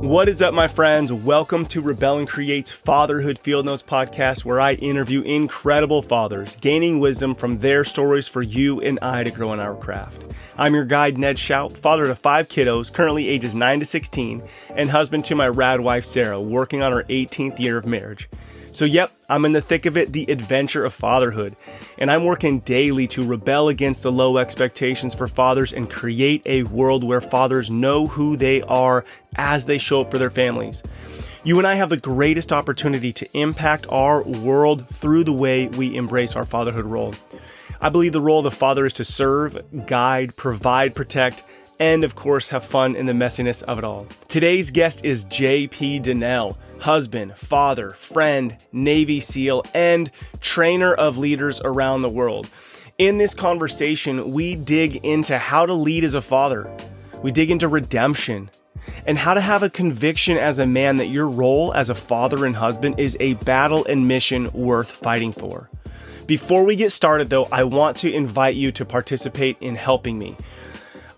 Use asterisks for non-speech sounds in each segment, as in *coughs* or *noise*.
What is up, my friends? Welcome to Rebel and Create's Fatherhood Field Notes podcast, where I interview incredible fathers, gaining wisdom from their stories for you and I to grow in our craft. I'm your guide, Ned Shout, father to five kiddos, currently ages 9 to 16, and husband to my rad wife, Sarah, working on our 18th year of marriage. So, yep, I'm in the thick of it, the adventure of fatherhood. And I'm working daily to rebel against the low expectations for fathers and create a world where fathers know who they are as they show up for their families. You and I have the greatest opportunity to impact our world through the way we embrace our fatherhood role. I believe the role of the father is to serve, guide, provide, protect, and of course, have fun in the messiness of it all. Today's guest is JP Dinnell husband, father, friend, Navy SEAL, and trainer of leaders around the world. In this conversation, we dig into how to lead as a father. We dig into redemption and how to have a conviction as a man that your role as a father and husband is a battle and mission worth fighting for. Before we get started, though, I want to invite you to participate in helping me.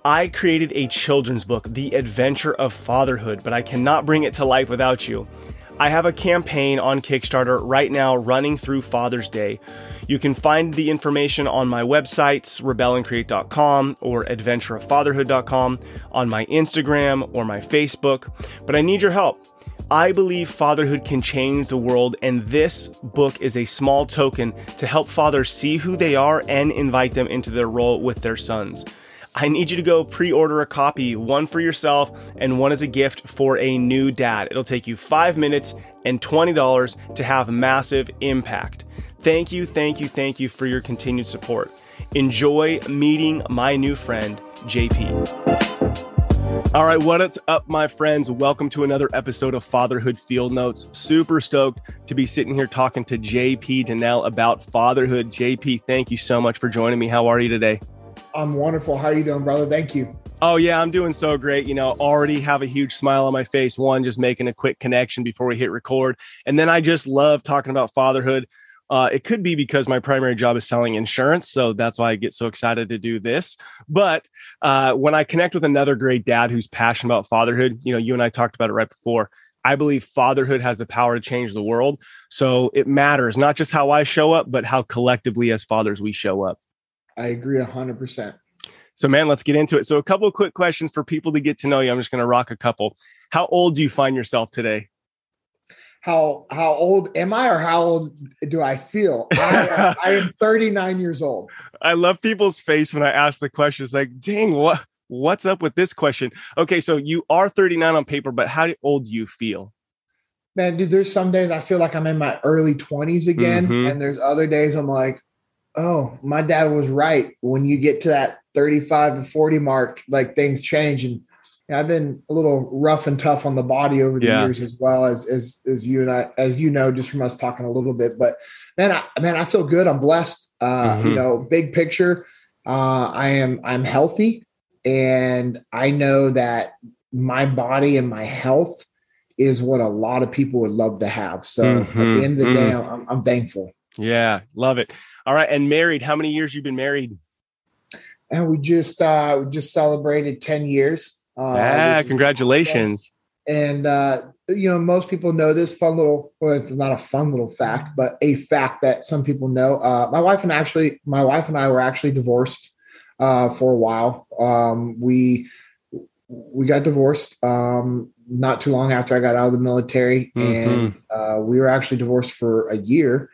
I created a children's book, The Adventure of Fatherhood, but I cannot bring it to life without you. I have a campaign on Kickstarter right now running through Father's Day. You can find the information on my websites, rebelandcreate.com or adventureoffatherhood.com, on my Instagram or my Facebook, but I need your help. I believe fatherhood can change the world, and this book is a small token to help fathers see who they are and invite them into their role with their sons. I need you to go pre order a copy, one for yourself and one as a gift for a new dad. It'll take you five minutes and $20 to have massive impact. Thank you, thank you, thank you for your continued support. Enjoy meeting my new friend, JP. All right, what's up, my friends? Welcome to another episode of Fatherhood Field Notes. Super stoked to be sitting here talking to JP Dinnell about fatherhood. JP, thank you so much for joining me. How are you today? I'm wonderful. How are you doing, brother? Thank you. Oh yeah, I'm doing so great. You know, already have a huge smile on my face. One, just making a quick connection before we hit record, and then I just love talking about fatherhood. Uh, it could be because my primary job is selling insurance, so that's why I get so excited to do this. But uh, when I connect with another great dad who's passionate about fatherhood, you know, you and I talked about it right before. I believe fatherhood has the power to change the world. So it matters not just how I show up, but how collectively as fathers we show up. I agree a hundred percent. So, man, let's get into it. So, a couple of quick questions for people to get to know you. I'm just going to rock a couple. How old do you find yourself today? How how old am I, or how old do I feel? I, I am *laughs* 39 years old. I love people's face when I ask the questions. Like, dang, what what's up with this question? Okay, so you are 39 on paper, but how old do you feel? Man, dude, there's some days I feel like I'm in my early 20s again, mm-hmm. and there's other days I'm like, oh, my dad was right. When you get to that 35 to 40 mark, like things change. And I've been a little rough and tough on the body over the yeah. years as well as, as, as you and I, as you know, just from us talking a little bit, but man, I, man, I feel good. I'm blessed. Uh, mm-hmm. you know, big picture. Uh, I am, I'm healthy and I know that my body and my health is what a lot of people would love to have. So mm-hmm. at the end of the mm-hmm. day, I'm, I'm thankful. Yeah, love it. All right, and married. How many years you've been married? And we just uh we just celebrated 10 years. Uh yeah, congratulations. And uh you know, most people know this fun little well, it's not a fun little fact, but a fact that some people know. Uh my wife and actually my wife and I were actually divorced uh for a while. Um we we got divorced um not too long after I got out of the military mm-hmm. and uh we were actually divorced for a year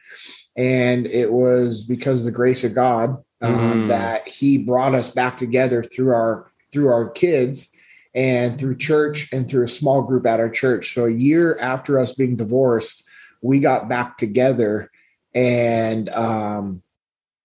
and it was because of the grace of God um, mm. that He brought us back together through our through our kids and through church and through a small group at our church. So a year after us being divorced, we got back together, and um,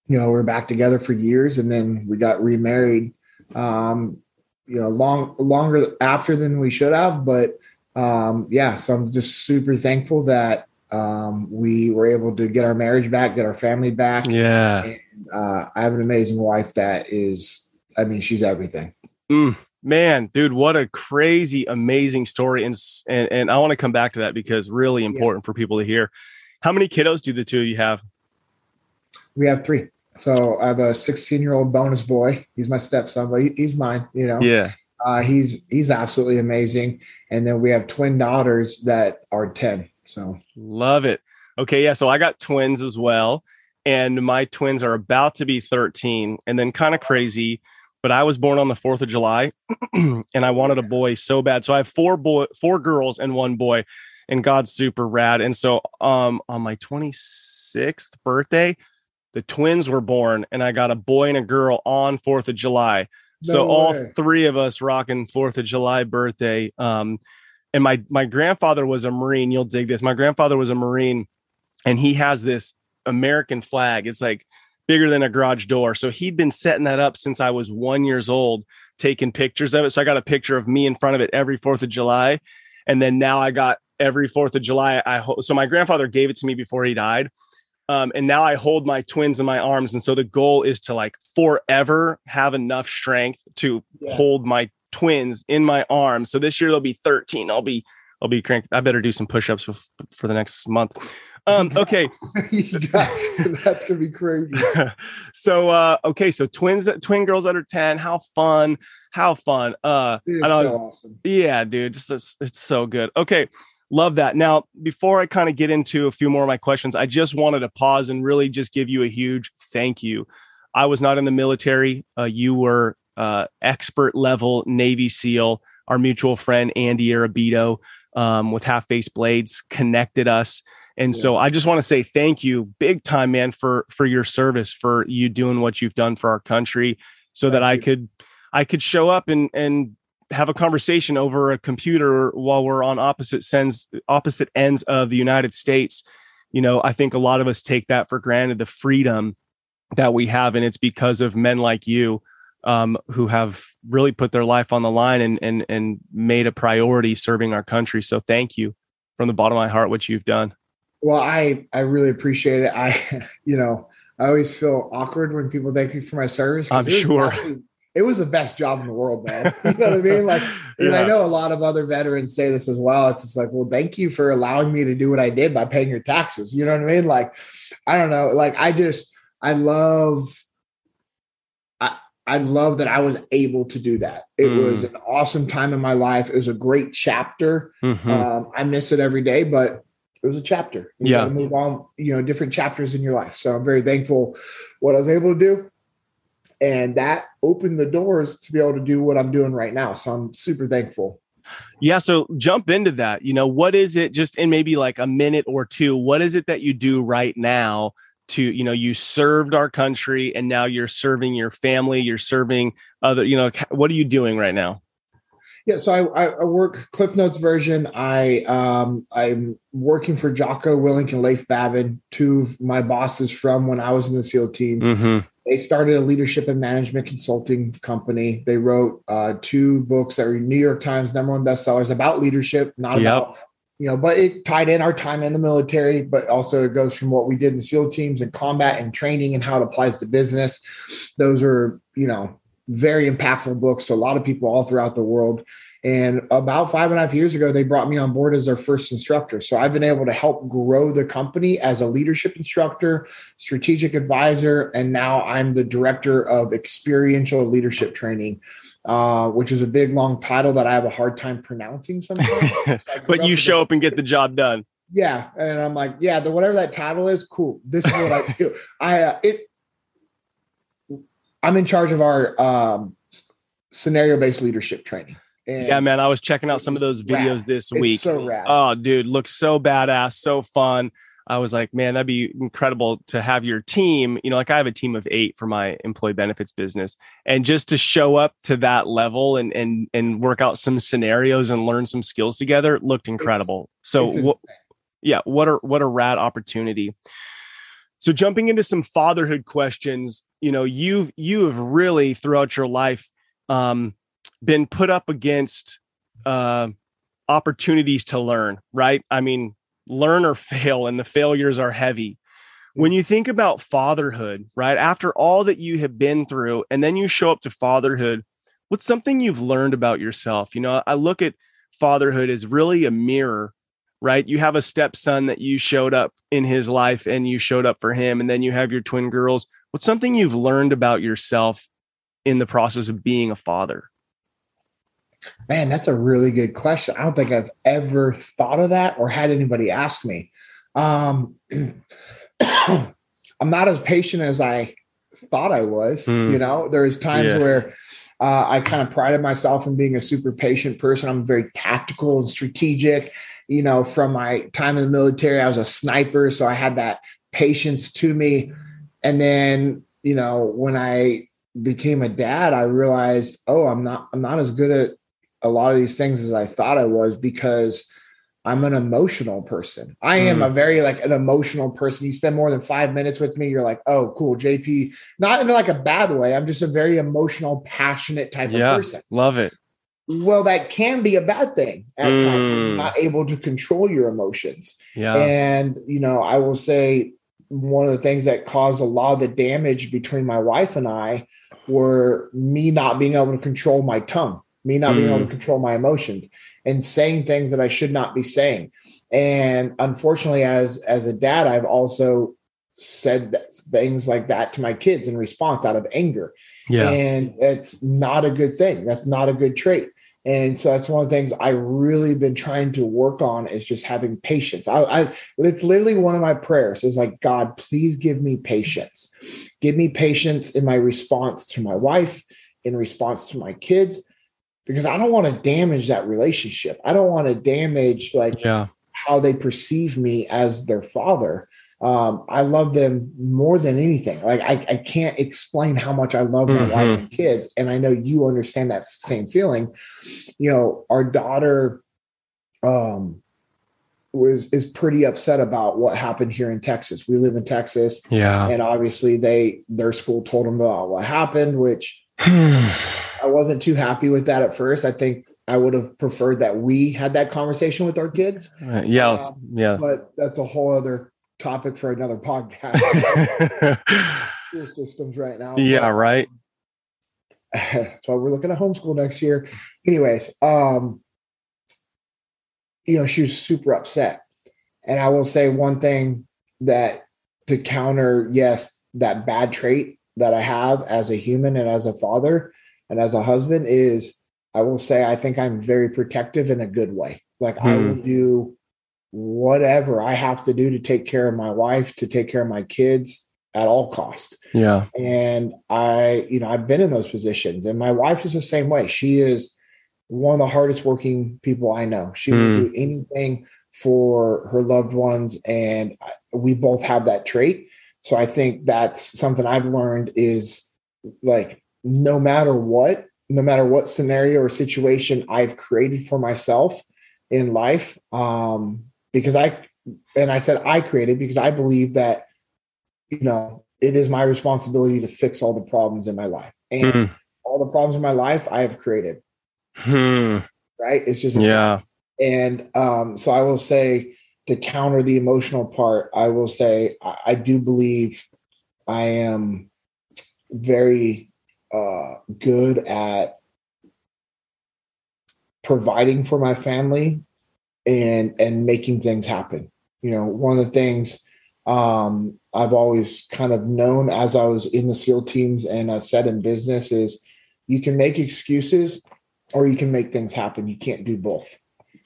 you know we're back together for years, and then we got remarried. Um, you know, long longer after than we should have, but um, yeah. So I'm just super thankful that um, we were able to get our marriage back, get our family back. Yeah. And, uh, I have an amazing wife that is, I mean, she's everything. Mm, man, dude, what a crazy, amazing story. And, and, and I want to come back to that because really important yeah. for people to hear. How many kiddos do the two of you have? We have three. So I have a 16 year old bonus boy. He's my stepson, but he, he's mine, you know? Yeah. Uh, he's he's absolutely amazing. And then we have twin daughters that are 10. So love it. Okay, yeah. So I got twins as well. And my twins are about to be 13 and then kind of crazy. But I was born on the 4th of July *clears throat* and I wanted a boy so bad. So I have four boy four girls and one boy. And God's super rad. And so um on my 26th birthday, the twins were born and I got a boy and a girl on 4th of July. No so way. all three of us rocking 4th of July birthday. Um, and my my grandfather was a Marine. You'll dig this. My grandfather was a Marine, and he has this American flag. It's like bigger than a garage door. So he'd been setting that up since I was one years old, taking pictures of it. So I got a picture of me in front of it every Fourth of July, and then now I got every Fourth of July. I so my grandfather gave it to me before he died, um, and now I hold my twins in my arms. And so the goal is to like forever have enough strength to yes. hold my twins in my arms. So this year they'll be 13. I'll be, I'll be cranked. I better do some push-ups for, for the next month. Um, *laughs* okay. *laughs* that's gonna be crazy. *laughs* so uh okay, so twins twin girls under 10. How fun, how fun. Uh dude, I know so awesome. yeah, dude, just it's, it's so good. Okay. Love that. Now, before I kind of get into a few more of my questions, I just wanted to pause and really just give you a huge thank you. I was not in the military. Uh, you were uh, expert level Navy SEAL. Our mutual friend Andy Arabito um, with Half Face Blades connected us. And yeah. so I just want to say thank you, big time, man, for for your service, for you doing what you've done for our country, so thank that I could I could show up and and have a conversation over a computer while we're on opposite ends opposite ends of the United States. You know, I think a lot of us take that for granted, the freedom that we have, and it's because of men like you um, who have really put their life on the line and and and made a priority serving our country. So thank you from the bottom of my heart what you've done. Well, I I really appreciate it. I *laughs* you know I always feel awkward when people thank me for my service. I'm sure it was the best job in the world, man. *laughs* You know what I mean? Like, and. I know a lot of other veterans say this as well. It's just like, well, thank you for allowing me to do what I did by paying your taxes. You know what I mean? Like, I don't know. Like, I just, I love, I, love that I was able to do that. It mm. was an awesome time in my life. It was a great chapter. Mm-hmm. Um, I miss it every day, but it was a chapter. You yeah. Move on, you know, different chapters in your life. So I'm very thankful what I was able to do and that opened the doors to be able to do what I'm doing right now. So I'm super thankful. Yeah. So jump into that. You know, what is it just in maybe like a minute or two? What is it that you do right now to, you know, you served our country and now you're serving your family, you're serving other, you know, what are you doing right now? Yeah, so I, I work Cliff Notes version. I um, I'm working for Jocko Willink and Leif Babin, two of my bosses from when I was in the SEAL team. Mm-hmm. They started a leadership and management consulting company. They wrote uh, two books that were New York Times number one bestsellers about leadership, not yep. about you know, but it tied in our time in the military, but also it goes from what we did in SEAL teams and combat and training and how it applies to business. Those are, you know, very impactful books to a lot of people all throughout the world. And about five and a half years ago, they brought me on board as their first instructor. So I've been able to help grow the company as a leadership instructor, strategic advisor, and now I'm the director of experiential leadership training. Uh, which is a big long title that I have a hard time pronouncing sometimes. *laughs* but you show up and get the job done. Yeah, and I'm like, yeah, the whatever that title is, cool. This is what I do. I uh, it I'm in charge of our um, scenario based leadership training. And yeah, man, I was checking out some of those videos rad. this week. So. Oh, dude, looks so badass, so fun. I was like, man, that'd be incredible to have your team. You know, like I have a team of eight for my employee benefits business, and just to show up to that level and and and work out some scenarios and learn some skills together looked incredible. It's, so, it's yeah, what a what a rad opportunity. So jumping into some fatherhood questions, you know, you've you have really throughout your life um, been put up against uh, opportunities to learn, right? I mean, learn or *laughs* fail, and the failures are heavy. When you think about fatherhood, right? After all that you have been through, and then you show up to fatherhood, what's something you've learned about yourself? You know, I look at fatherhood as really a mirror right? You have a stepson that you showed up in his life and you showed up for him, and then you have your twin girls. What's something you've learned about yourself in the process of being a father? Man, that's a really good question. I don't think I've ever thought of that or had anybody ask me. Um, *clears throat* I'm not as patient as I thought I was. Mm. You know, there's times yeah. where uh, I kind of prided myself in being a super patient person. I'm very tactical and strategic. You know, from my time in the military, I was a sniper, so I had that patience to me. And then, you know, when I became a dad, I realized, oh, I'm not I'm not as good at a lot of these things as I thought I was because I'm an emotional person. I am mm. a very like an emotional person. You spend more than five minutes with me, you're like, oh, cool, JP. Not in like a bad way. I'm just a very emotional, passionate type yeah, of person. Love it. Well, that can be a bad thing at mm. times. not able to control your emotions. Yeah. And you know, I will say one of the things that caused a lot of the damage between my wife and I were me not being able to control my tongue me not mm. being able to mm. control my emotions and saying things that I should not be saying. And unfortunately, as as a dad, I've also said things like that to my kids in response out of anger. Yeah. And it's not a good thing. That's not a good trait. And so that's one of the things I really been trying to work on is just having patience. I, I it's literally one of my prayers is like, God, please give me patience. Give me patience in my response to my wife, in response to my kids, because I don't want to damage that relationship. I don't want to damage like yeah. how they perceive me as their father. Um, I love them more than anything. Like I, I can't explain how much I love my mm-hmm. wife and kids, and I know you understand that same feeling. You know, our daughter um, was is pretty upset about what happened here in Texas. We live in Texas, yeah, and obviously they their school told them about what happened, which *sighs* I wasn't too happy with that at first. I think I would have preferred that we had that conversation with our kids. Uh, yeah, um, yeah. But that's a whole other topic for another podcast. *laughs* *laughs* School systems right now. Yeah, but, right. *laughs* that's why we're looking at homeschool next year. Anyways, um, you know, she was super upset. And I will say one thing that to counter, yes, that bad trait that I have as a human and as a father and as a husband is I will say I think I'm very protective in a good way. Like hmm. I will hmm. do whatever I have to do to take care of my wife, to take care of my kids at all cost. Yeah. And I, you know, I've been in those positions and my wife is the same way. She is one of the hardest working people I know. She hmm. will do anything for her loved ones and we both have that trait. So I think that's something I've learned is like no matter what, no matter what scenario or situation I've created for myself in life, um, because I, and I said I created because I believe that, you know, it is my responsibility to fix all the problems in my life. And mm. all the problems in my life I have created. Hmm. Right. It's just, yeah. And um, so I will say to counter the emotional part, I will say I, I do believe I am very uh, good at providing for my family and and making things happen. You know, one of the things um, I've always kind of known as I was in the SEAL teams and I've said in business is you can make excuses or you can make things happen. You can't do both.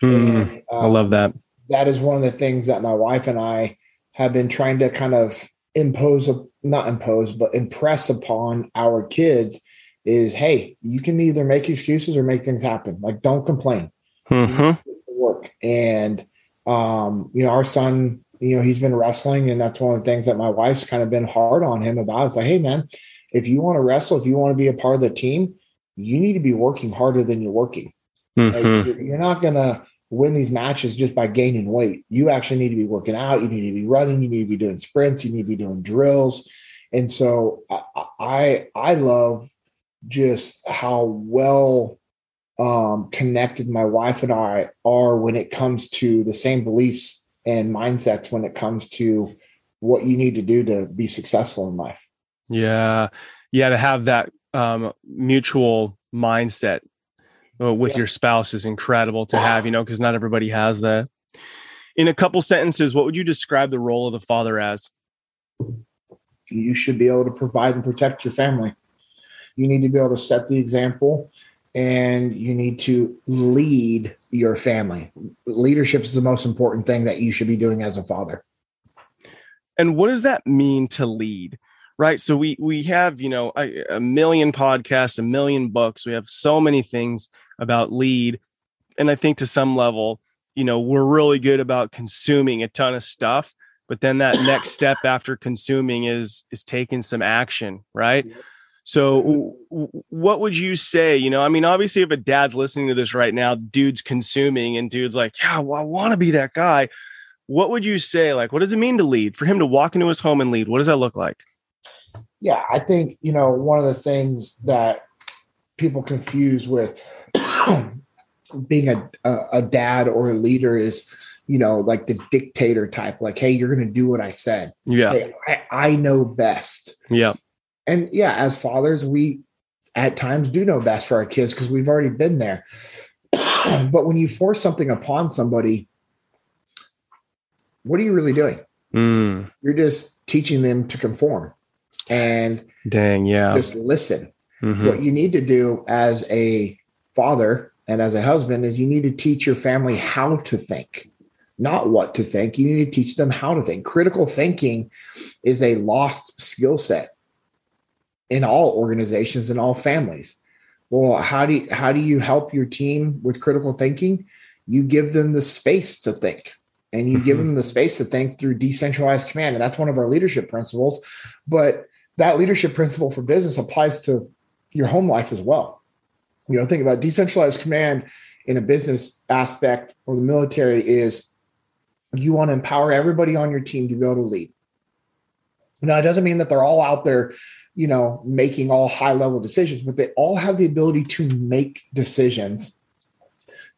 Mm, and, um, I love that. That is one of the things that my wife and I have been trying to kind of impose, not impose, but impress upon our kids is, hey, you can either make excuses or make things happen. Like, don't complain. Mm-hmm. Work and um, you know, our son, you know, he's been wrestling, and that's one of the things that my wife's kind of been hard on him about. It's like, hey, man, if you want to wrestle, if you want to be a part of the team, you need to be working harder than you're working. Mm-hmm. Like, you're, you're not gonna win these matches just by gaining weight. You actually need to be working out. You need to be running. You need to be doing sprints. You need to be doing drills. And so I I, love just how well um, connected my wife and I are when it comes to the same beliefs and mindsets when it comes to what you need to do to be successful in life. Yeah. Yeah. To have that um, mutual mindset Uh, with yeah. your spouse is incredible to have, you *sighs* know, because not everybody has that. In a couple sentences, what would you describe the role of the father as? You should be able to provide and protect your family. You need to be able to set the example and you need to lead your family. Leadership is the most important thing that you should be doing as a father. And what does that mean to lead? Right. So we we have, you know, a, a million podcasts, a million books. We have so many things about lead. And I think to some level, you know, we're really good about consuming a ton of stuff, but then that next *coughs* step after consuming is is taking some action, right? So what would you say, you know, I mean obviously if a dad's listening to this right now, dude's consuming and dude's like, "Yeah, well, I want to be that guy." What would you say like what does it mean to lead? For him to walk into his home and lead, what does that look like? Yeah, I think, you know, one of the things that people confuse with *coughs* being a, a, dad or a leader is, you know, like the dictator type, like, hey, you're going to do what I said. Yeah. Hey, I, I know best. Yeah. And yeah, as fathers, we at times do know best for our kids because we've already been there. *coughs* but when you force something upon somebody, what are you really doing? Mm. You're just teaching them to conform and dang yeah. just listen. Mm-hmm. what you need to do as a father and as a husband is you need to teach your family how to think not what to think. You need to teach them how to think. Critical thinking is a lost skill set in all organizations and all families. Well how do you, how do you help your team with critical thinking? You give them the space to think and you mm-hmm. give them the space to think through decentralized command. And that's one of our leadership principles. But that leadership principle for business applies to your home life as well. You know, think about decentralized command in a business aspect or the military is you want to empower everybody on your team to be able to lead. Now, it doesn't mean that they're all out there, you know, making all high level decisions, but they all have the ability to make decisions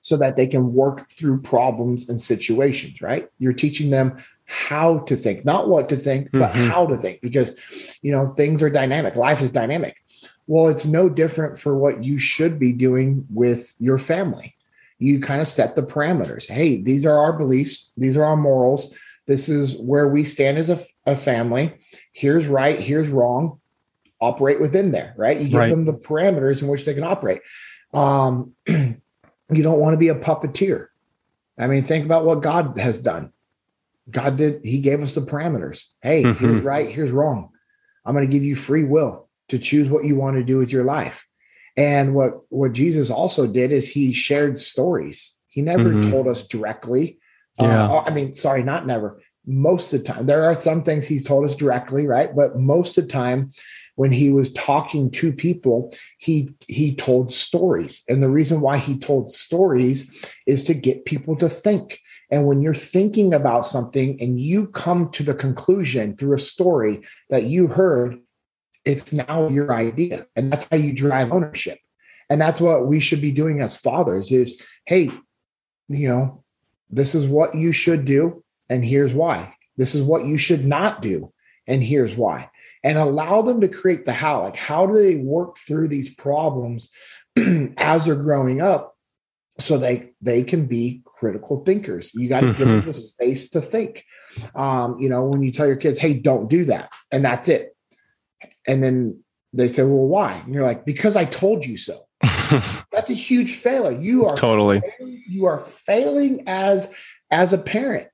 so that they can work through problems and situations, right? You're teaching them how to think, not what to think, but mm-hmm. how to think, because you know things are dynamic. Life is dynamic. Well, it's no different for what you should be doing with your family. You kind of set the parameters. Hey, these are our beliefs. These are our morals. This is where we stand as a, a family. Here's right. Here's wrong. Operate within there, right? You give right. them the parameters in which they can operate. Um, *clears throat* you don't want to be a puppeteer. I mean, think about what God has done God did, He gave us the parameters. Hey, mm-hmm. here's right, here's wrong. I'm going to give you free will to choose what you want to do with your life. And what what Jesus also did is he shared stories. He never mm-hmm. told us directly. Uh, yeah. Uh, I mean, sorry, not never. Most of the time, there are some things he told us directly, right? But most of the time, when he was talking to people, he he told stories. And the reason why he told stories is to get people to think. And when you're thinking about something and you come to the conclusion through a story that you heard, it's now your idea. And that's how you drive ownership. And that's what we should be doing as fathers is, hey, you know, this is what you should do. And here's why. This is what you should not do. And here's why. And allow them to create the how. Like, how do they work through these problems *clears throat* as they're growing up so they they can be critical thinkers. You got to mm-hmm. give them the space to think. Um, you know when you tell your kids hey don't do that and that's it. And then they say well why? And you're like because i told you so. *laughs* That's a huge failure. You are totally. failing, you are failing as as a parent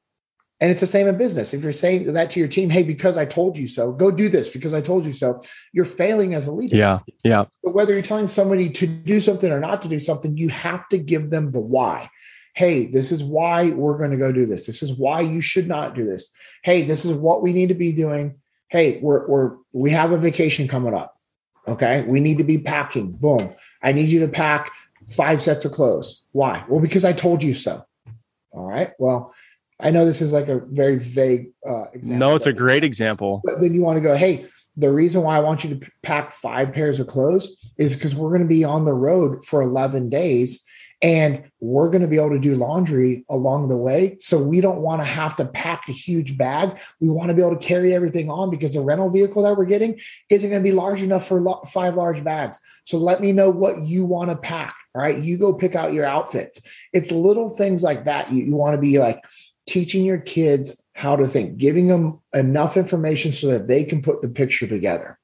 and it's the same in business. If you're saying that to your team, hey, because I told you so, go do this because I told you so, you're failing as a leader. Yeah. Yeah. But whether you're telling somebody to do something or not to do something, you have to give them the why. Hey, this is why we're going to go do this. This is why you should not do this. Hey, this is what we need to be doing. Hey, we're we're we have a vacation coming up. Okay. We need to be packing. Boom. I need you to pack five sets of clothes. Why? Well, because I told you so. All right. Well, I know this is like a very vague uh, example. No, it's a great example. But then you want to go, hey, the reason why I want you to pack five pairs of clothes is because we're going to be on the road for 11 days and we're going to be able to do laundry along the way. So we don't want to have to pack a huge bag. We want to be able to carry everything on because the rental vehicle that we're getting isn't going to be large enough for lo- five large bags. So let me know what you want to pack. All right. You go pick out your outfits. It's little things like that. You, you want to be like, teaching your kids how to think, giving them enough information so that they can put the picture together.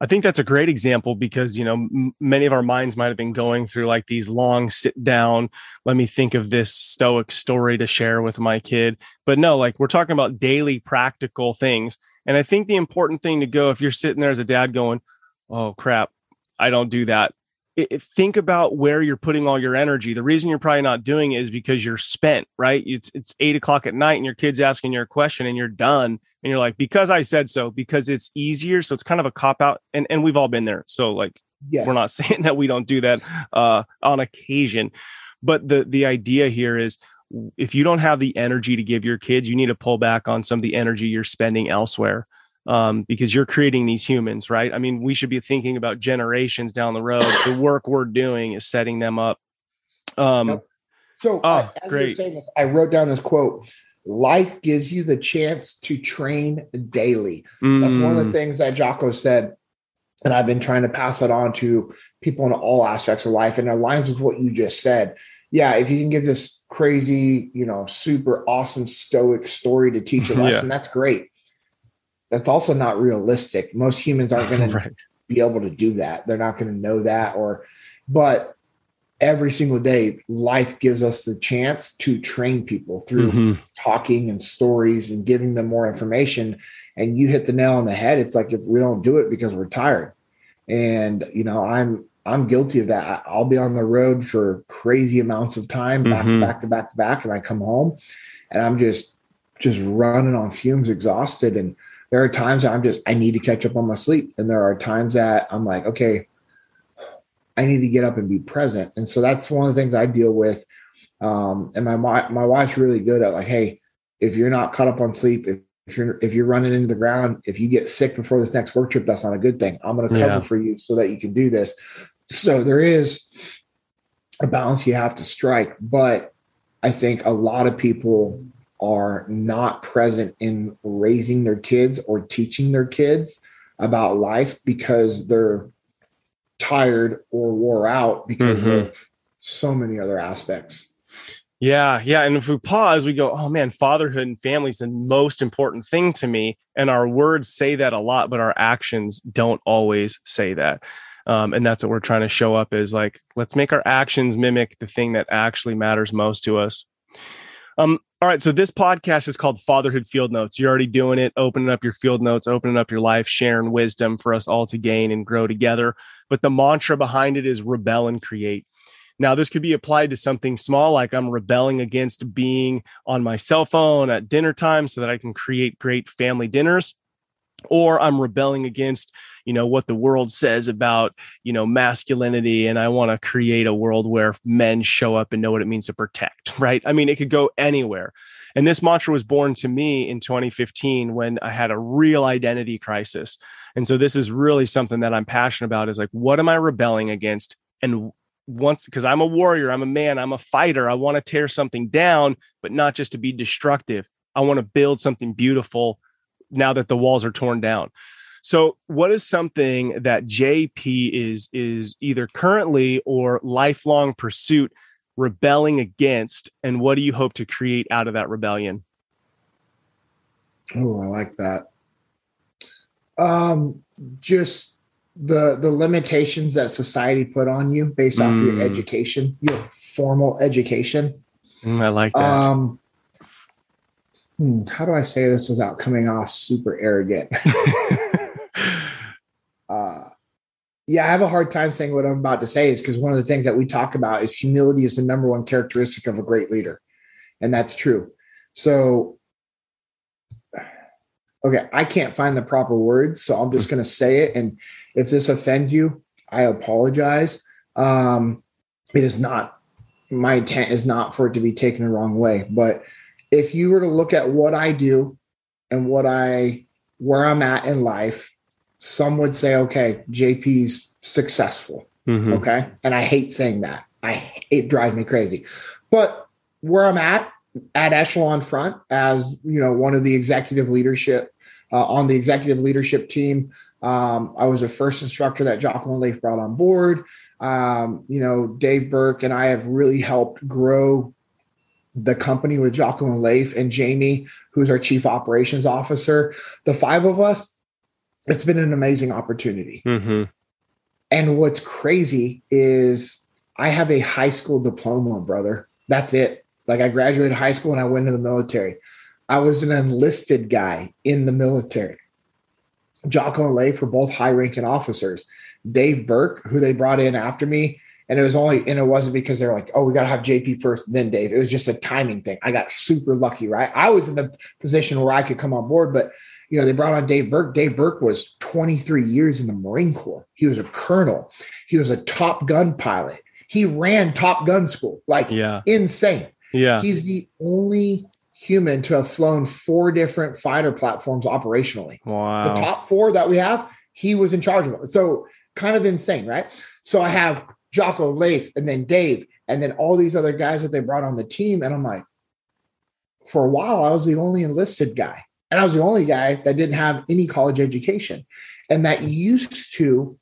I think that's a great example because you know m- many of our minds might have been going through like these long sit down. Let me think of this stoic story to share with my kid, but no, like we're talking about daily practical things. And I think the important thing to go if you're sitting there as a dad going, "Oh crap, I don't do that." It, think about where you're putting all your energy. The reason you're probably not doing it is because you're spent, right? It's it's eight o'clock at night and your kid's asking you a question and you're done and you're like, because I said so, because it's easier. So it's kind of a cop out. And, and we've all been there. So like, yes. we're not *laughs* saying that we don't do that uh, on occasion. But the, the idea here is if you don't have the energy to give your kids, you need to pull back on some of the energy you're spending elsewhere. Um, because you're creating these humans, right? I mean, we should be thinking about generations down the road. the work we're doing is setting them up. Um, yep. So, oh, as great. you're saying this, I wrote down this quote life gives you the chance to train daily. Mm. That's one of the mm. things that Jocko said. And I've been trying to pass that on to people in all aspects of life. And it aligns with what you just said. Yeah, if you can give this crazy, you know, super awesome stoic story to teach a *laughs* lesson, yeah. that's great. That's also not realistic. Most humans aren't going *laughs* right. to be able to do that. They're not going to know that or but every single day life gives us the chance to train people through mm-hmm. talking and stories and giving them more information and you hit the nail on the head it's like if we don't do it because we're tired and you know i'm i'm guilty of that i'll be on the road for crazy amounts of time back mm-hmm. to back to back to back and i come home and i'm just just running on fumes exhausted and there are times i'm just i need to catch up on my sleep and there are times that i'm like okay I need to get up and be present. And so that's one of the things I deal with. Um, and my my wife's really good at like, hey, if you're not caught up on sleep, if, if you're if you're running into the ground, if you get sick before this next work trip, that's not a good thing. I'm going to cover yeah. for you so that you can do this. So there is a balance you have to strike, but I think a lot of people are not present in raising their kids or teaching their kids about life because they're tired or wore out because mm-hmm. of so many other aspects. Yeah, yeah. And if we pause, we go, oh man, fatherhood and family is the most important thing to me. And our words say that a lot, but our actions don't always say that. Um, and that's what we're trying to show up is like, let's make our actions mimic the thing that actually matters most to us. Um, all right. So this podcast is called Fatherhood Field Notes. You're already doing it, opening up your field notes, opening up your life, sharing wisdom for us all to gain and grow together. But the mantra behind it is rebel and create. Now, this could be applied to something small, like I'm rebelling against being on my cell phone at dinner time so that I can create great family dinners or I'm rebelling against, you know, what the world says about, you know, masculinity. And I want to create a world where men show up and know what it means to protect, *laughs* right? I mean, it could go anywhere. And this mantra was born to me in 2015 when I had a real identity crisis. And so this is really something that I'm passionate about is like, what am I rebelling against? And once, because I'm a warrior, I'm a man, I'm a fighter, I want to tear something down, but not just to be destructive. I want to build something beautiful now that the walls are torn down. So, what is something that JP is is either currently or lifelong pursuit rebelling against, and what do you hope to create out of that rebellion? Oh, I like that. Um, just the the limitations that society put on you based off your mm. education, your formal education. Mm, I like that. Um, hmm, how do I say this without coming off super arrogant? *laughs* uh, yeah, I have a hard time saying what I'm about to say is because one of the things that we talk about is humility is the number one characteristic of a great leader. And that's true. So, okay, I can't find the proper words. So I'm just going to say it. And if this offends you, I apologize. Um, it is not, my intent is not for it to be taken the wrong way. But if you were to look at what I do and what I where I'm at in life, some would say, okay, JP's successful. Mm-hmm. Okay. And I hate saying that. I it drives me crazy. But where I'm at at echelon front as you know one of the executive leadership uh, on the executive leadership team um, i was the first instructor that and leif brought on board um, you know dave burke and i have really helped grow the company with Jocko and Leif and Jamie, who's our chief operations officer. The five of us it's been an amazing opportunity. Mm-hmm. And what's crazy is I have a high school diploma, brother. That's it. Like I graduated high school and I went into the military. I was an enlisted guy in the military. Jocko and Leif were both high ranking officers. Dave Burke, who they brought in after me, and it was only, and it wasn't because they're like, oh, we got to have JP first, then Dave. It was just a timing thing. I got super lucky, right? I was in the position where I could come on board, but you know, they brought on Dave Burke. Dave Burke was 23 years in the Marine Corps. He was a colonel. He was a Top Gun pilot. He ran Top Gun school, like Yeah. insane. Yeah. He's the only human to have flown four different fighter platforms operationally. Wow. The top four that we have, he was in charge of. So kind of insane, right? So I have Jocko, Leif, and then Dave, and then all these other guys that they brought on the team. And I'm like, for a while, I was the only enlisted guy. And I was the only guy that didn't have any college education. And that used to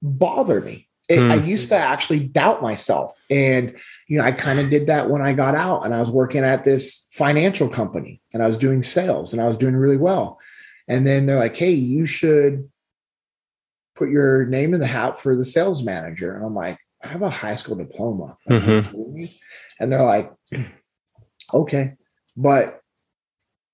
bother me. It, I Hmm. used to actually doubt myself. And, you know, I kind of did that when I got out and I was working at this financial company and I was doing sales and I was doing really well. And then they're like, hey, you should put your name in the hat for the sales manager. And I'm like, I have a high school diploma. Like, Mhm. me? And they're like, okay, but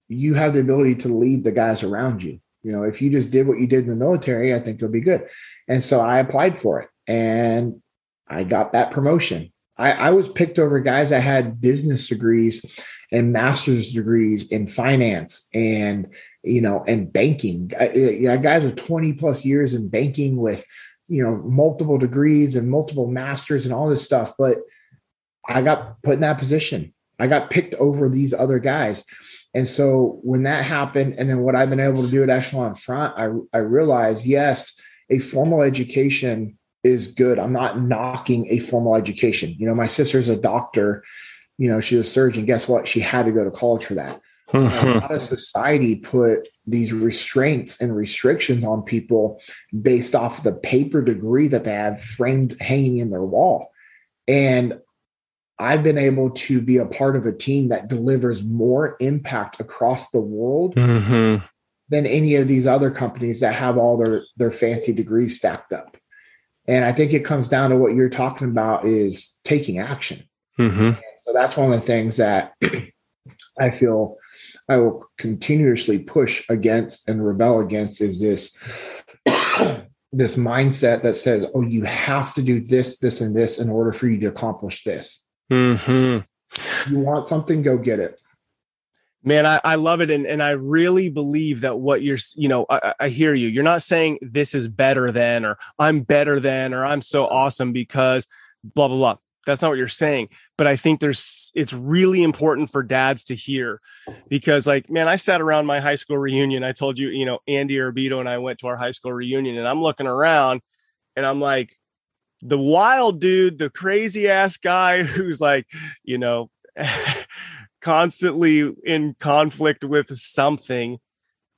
you have the ability to lead the guys around you. You know, if you just did what you did in the military, I think you'll be good. And so I applied for it and I got that promotion. I, I was picked over guys that had business degrees and master's degrees in finance and you know and banking. I, I, guys with 20 plus years in banking with you know multiple degrees and multiple masters and all this stuff. But I got put in that position. I got picked over these other guys. And so when that happened, and then what I've been able to do at Echelon Front, I, I realized yes, a formal education is good. I'm not knocking a formal education. You know, my sister's a doctor, you know, she's a surgeon. Guess what? She had to go to college for that. A lot of society put these restraints and restrictions on people based off the paper degree that they have framed hanging in their wall. And I've been able to be a part of a team that delivers more impact across the world Mhm. than any of these other companies that have all their their fancy degrees stacked up. And I think it comes down to what you're talking about is taking action. Mhm. So that's one of the things that I feel I will continuously push against and rebel against is this *clears throat* this mindset that says, "Oh, you have to do this, this, and this in order for you to accomplish this." Mhm. You want something, go get it. Man, I, I love it. And, and I really believe that what you're, you know, I- I hear you. You're not saying this is better than, or I'm better than, or I'm so awesome because blah, blah, blah. That's not what you're saying. But I think there's, it's really important for dads to hear because, like, man, I sat around my high school reunion. I told you, you know, Andy Urbito and I went to our high school reunion and I'm looking around and I'm like, the wild dude, the crazy ass guy *laughs* who's like, you know, *laughs* constantly in conflict with something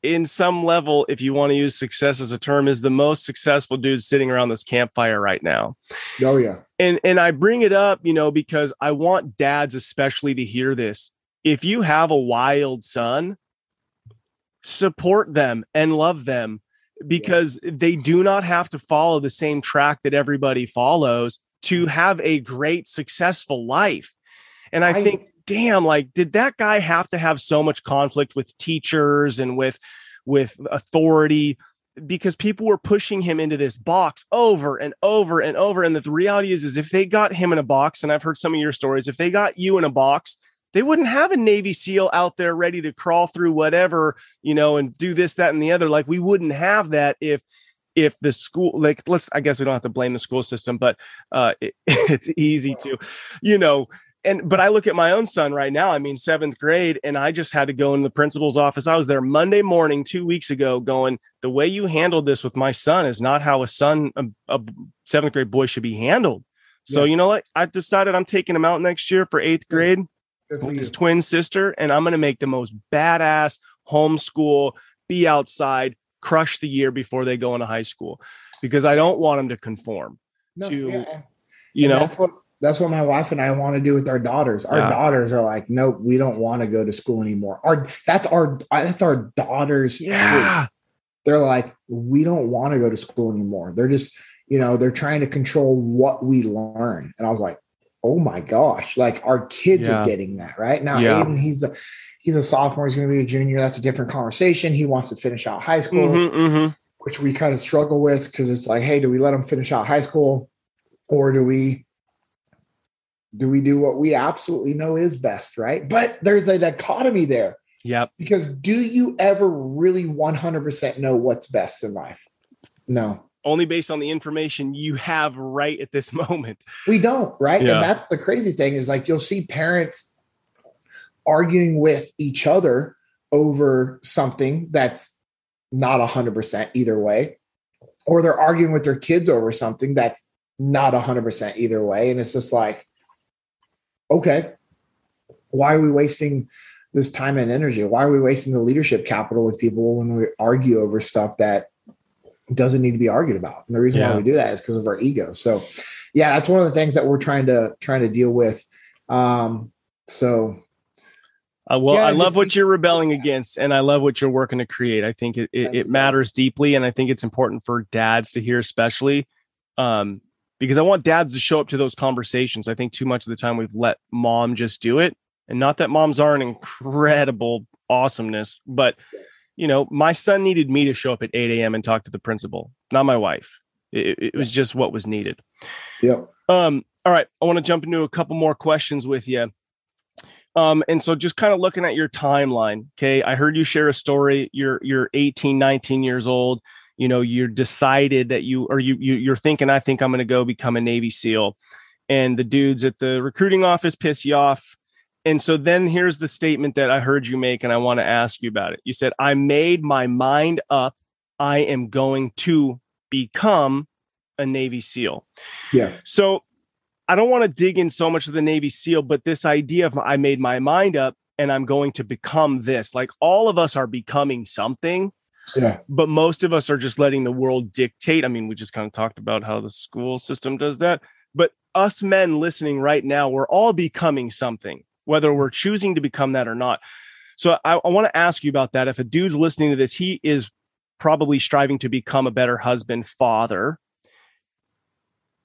in some level if you want to use success as a term is the most successful dude sitting around this campfire right now Oh yeah. and and I bring it up, you know, because I want dads especially to hear this. If you have a wild son, support them and love them because they do not have to follow the same track that everybody follows to have a great successful life. And I, I- think damn like did that guy have to have so much conflict with teachers and with with authority because people were pushing him into this box over and over and over. And the reality is, is if they got him in a box, and I've heard some of your stories, if they got you in a box, they wouldn't have a Navy SEAL out there ready to crawl through whatever, you know, and do this, that, and the other. Like we wouldn't have that if if the school like let's i guess we don't have to blame the school system but uh it, *laughs* it's easy to you know and but I look at my own son right now. I mean, seventh grade, and I just had to go in the principal's office. I was there Monday morning two weeks ago, going, the way you handled this with my son is not how a son, a, a seventh grade boy, should be handled. So Yeah. you know what? I decided I'm taking him out next year for eighth grade for with you. his twin sister, and I'm going to make the most badass homeschool, be outside, crush the year before they go into high school, because I don't want them to conform. No, to- yeah. You And know, that's what my wife and I want to do with our daughters. Our Yeah. daughters are like, nope, we don't want to go to school anymore. Our that's our that's our daughters. yeah, choice. they're like, we don't want to go to school anymore. They're just, you know, they're trying to control what we learn. And I was like, oh my gosh, like our kids yeah. are getting that right now. Yeah. Aiden, he's a he's a sophomore, he's going to be a junior. That's a different conversation. He wants to finish out high school, mm-hmm, mm-hmm. which we kind of struggle with because it's like, hey, do we let him finish out high school, or do we do we do what we absolutely know is best, right? But there's a dichotomy there. Yep. Because do you ever really 100% know what's best in life? No. Only based on the information you have right at this *laughs* moment. We don't, right? Yeah. And that's the crazy thing is like you'll see parents arguing with each other over something that's not 100% either way, or they're arguing with their kids over something that's not 100% either way. And it's just like, okay, why are we wasting this time and energy? Why are we wasting the leadership capital with people when we argue over stuff that doesn't need to be argued about? And the reason yeah. why we do that is because of our ego. So, yeah, that's one of the things that we're trying to trying to deal with. Um, so, uh, well, yeah, I love what you're rebelling against, and I love what you're working to create. I think it, it, it matters deeply, and I think it's important for dads to hear, especially. Um, because I want dads to show up to those conversations. I think too much of the time we've let mom just do it. And not that moms are an incredible awesomeness, but you know, my son needed me to show up at 8 a.m. and talk to the principal, not my wife. It, it was just what was needed. Yeah. Um, all right. I want to jump into a couple more questions with you. Um, and so just kind of looking at your timeline. Okay. I heard you share a story. You're you're 18, 19 years old you know you're decided that you or you, you you're thinking i think i'm going to go become a navy seal. And the dudes at the recruiting office piss you off. And so then here's the statement that i heard you make and i want to ask you about it. You said i made my mind up. I am going to become a navy seal. Yeah. So i don't want to dig in so much of the navy seal but this idea of i made my mind up and i'm going to become this. Like all of us are becoming something yeah. But most of us are just letting the world dictate. I mean, we just kind of talked about how the school system does that. But us men listening right now, we're all becoming something, whether we're choosing to become that or not. So I, I want to ask you about that. If a dude's listening to this, he is probably striving to become a better husband, father.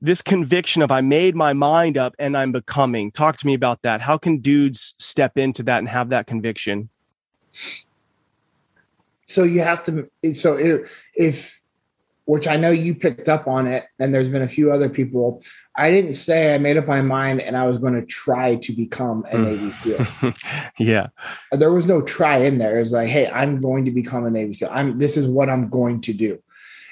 This conviction of I made my mind up and I'm becoming. Talk to me about that. How can dudes step into that and have that conviction? So you have to so if, if which I know you picked up on it, and there's been a few other people. I didn't say I made up my mind and I was going to try to become a mm. Navy SEAL. *laughs* yeah, there was no try in there. It was like, hey, I'm going to become a Navy SEAL. I'm this is what I'm going to do.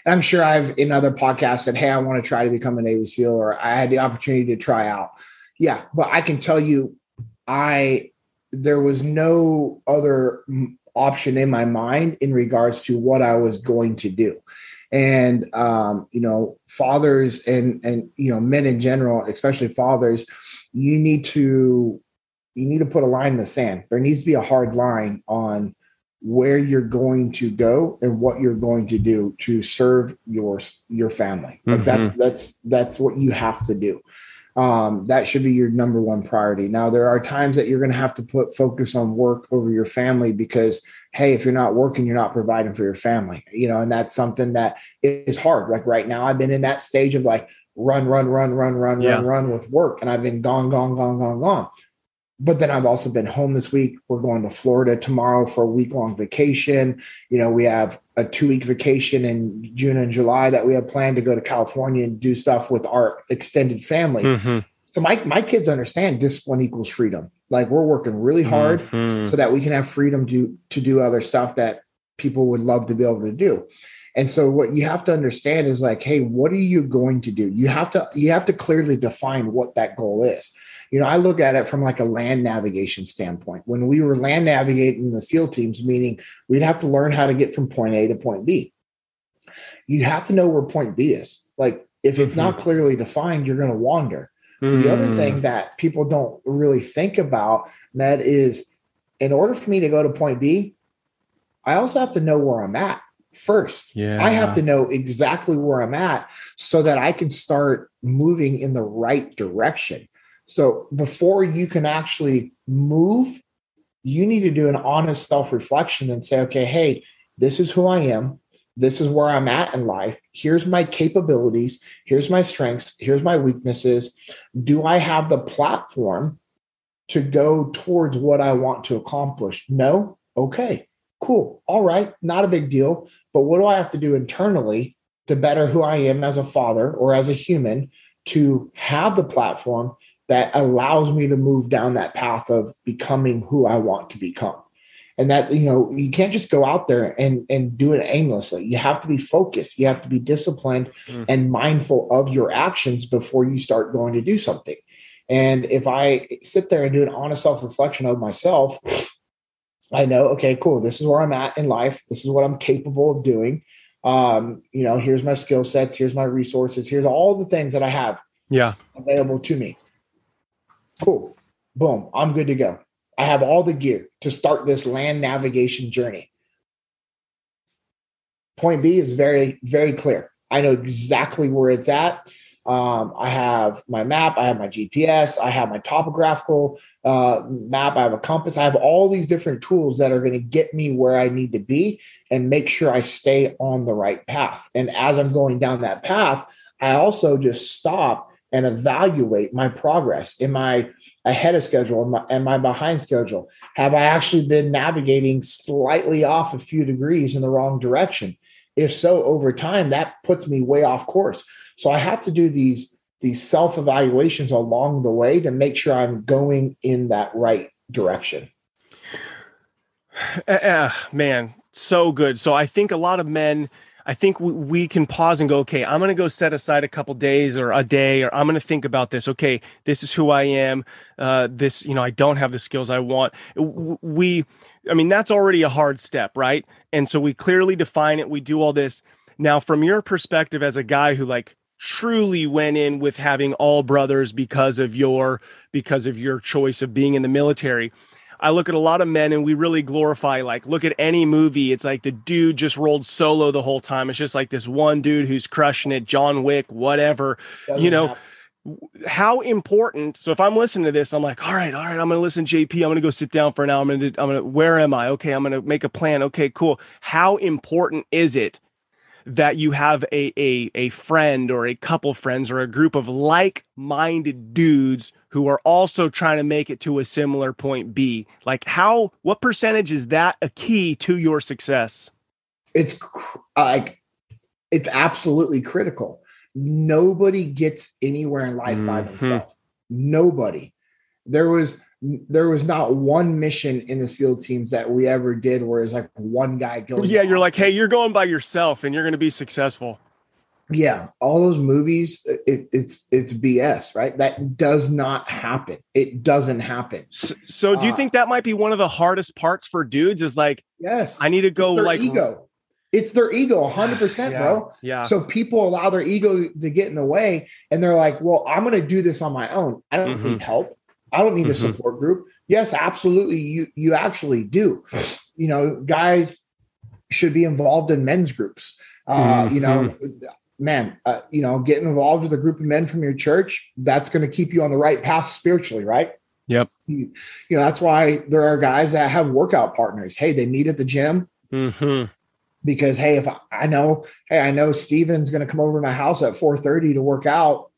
And I'm sure I've in other podcasts said, hey, I want to try to become a Navy SEAL, or I had the opportunity to try out. Yeah, but I can tell you, I there was no other option in my mind in regards to what I was going to do. And um, you know, fathers and and you know, men in general, especially fathers, you need to you need to put a line in the sand. There needs to be a hard line on where you're going to go and what you're going to do to serve your your family. Like mm-hmm. that's that's that's what you have to do um, that should be your number one priority. Now, there are times that you're going to have to put focus on work over your family because, hey, if you're not working, you're not providing for your family, you know, and that's something that is hard. Like right now, I've been in that stage of like run, run, run, run, run, yeah. run, run with work, and I've been gone, gone, gone, gone, gone. But then I've also been home this week. We're going to Florida tomorrow for a week long vacation. You know, we have a two week vacation in June and July that we have planned to go to California and do stuff with our extended family. Mm-hmm. So my my kids understand discipline equals freedom. Like we're working really hard mm-hmm. so that we can have freedom to to do other stuff that people would love to be able to do. And so what you have to understand is like, hey, what are you going to do? You have to you have to clearly define what that goal is you know, I look at it from like a land navigation standpoint. When we were land navigating the SEAL teams, meaning we'd have to learn how to get from point A to point B. You have to know where point B is. Like if it's mm-hmm. not clearly defined, you're going to wander. Mm. The other mm. thing that people don't really think about, Ned, is in order for me to go to point B, I also have to know where I'm at first. Yeah. I have to know exactly where I'm at so that I can start moving in the right direction. So before you can actually move, you need to do an honest self reflection and say, okay, hey, this is who I am. this is where I'm at in life. Here's my capabilities. Here's my strengths. Here's my weaknesses. Do I have the platform to go towards what I want to accomplish? No? Okay, cool. All right, not a big deal. But what do I have to do internally to better who I am as a father or as a human to have the platform that allows me to move down that path of becoming who I want to become? and that you know you can't just go out there and and do it aimlessly. You have to be focused. You have to be disciplined mm. and mindful of your actions before you start going to do something. And if i sit there and do an honest self-reflection of myself i know okay cool this is where i'm at in life. This is what i'm capable of doing. Um you know here's my skill sets. Here's my resources. Here's all the things that i have yeah. available to me cool boom i'm good to go I have all the gear to start this land navigation journey. Point B is very, very clear. I know exactly where it's at. Um, I have my map, I have my GPS, I have my topographical uh, map, I have a compass, I have all these different tools that are going to get me where I need to be and make sure I stay on the right path. And as I'm going down that path, I also just stop and evaluate my progress. Am I ahead of schedule? Am I, am I behind schedule? Have I actually been navigating slightly off a few degrees in the wrong direction? If so, over time, that puts me way off course. So I have to do these these self evaluations along the way to make sure I'm going in that right direction. Uh, man, so good. So I think a lot of men I think we, we can pause and go, okay, I'm going to go set aside a couple days or a day, or I'm going to think about this. Okay, this is who I am. Uh, this, you know, I don't have the skills I want. We, I mean, that's already a hard step, right? And so we clearly define it. We do all this. Now, from your perspective as a guy who like truly went in with having all brothers because of your because of your choice of being in the military I look at a lot of men and we really glorify, like, look at any movie. It's like the dude just rolled solo the whole time. It's just like this one dude who's crushing it, John Wick, whatever, Doesn't you know. Happen how important so if i'm listening to this i'm like all right all right i'm gonna listen jp i'm gonna go sit down for an hour i'm gonna i'm gonna where am i okay i'm gonna make a plan okay cool how important is it that you have a a, a friend or a couple friends or a group of like-minded dudes who are also trying to make it to a similar point B. Like how what percentage is that a key to your success? It's like it's absolutely critical. Nobody gets anywhere in life mm-hmm. by themselves. Nobody. There was there was not one mission in the SEAL teams that we ever did where it's like one guy going. Yeah, you're like, hey, you're going by yourself and you're going to be successful. Yeah, all those movies, it, it's it's BS, right? That does not happen. It doesn't happen. So, so do you uh, think that might be one of the hardest parts for dudes? Is like, yes, I need to go like ego. It's their ego, hundred percent, *sighs* bro. Yeah. So people allow their ego to get in the way, and they're like, "Well, I'm going to do this on my own. I don't mm-hmm. need help. I don't need mm-hmm. a support group. Yes, absolutely. You you actually do. You know, guys should be involved in men's groups. Uh, mm-hmm. You know. Man, uh, you know, getting involved with a group of men from your church that's going to keep you on the right path spiritually, right? Yep. You, you, know, that's why there are guys that have workout partners. Hey, they meet at the gym. Mm-hmm. Because hey, if I, I know, hey, I know Steven's going to come over to my house at 4:30 to work out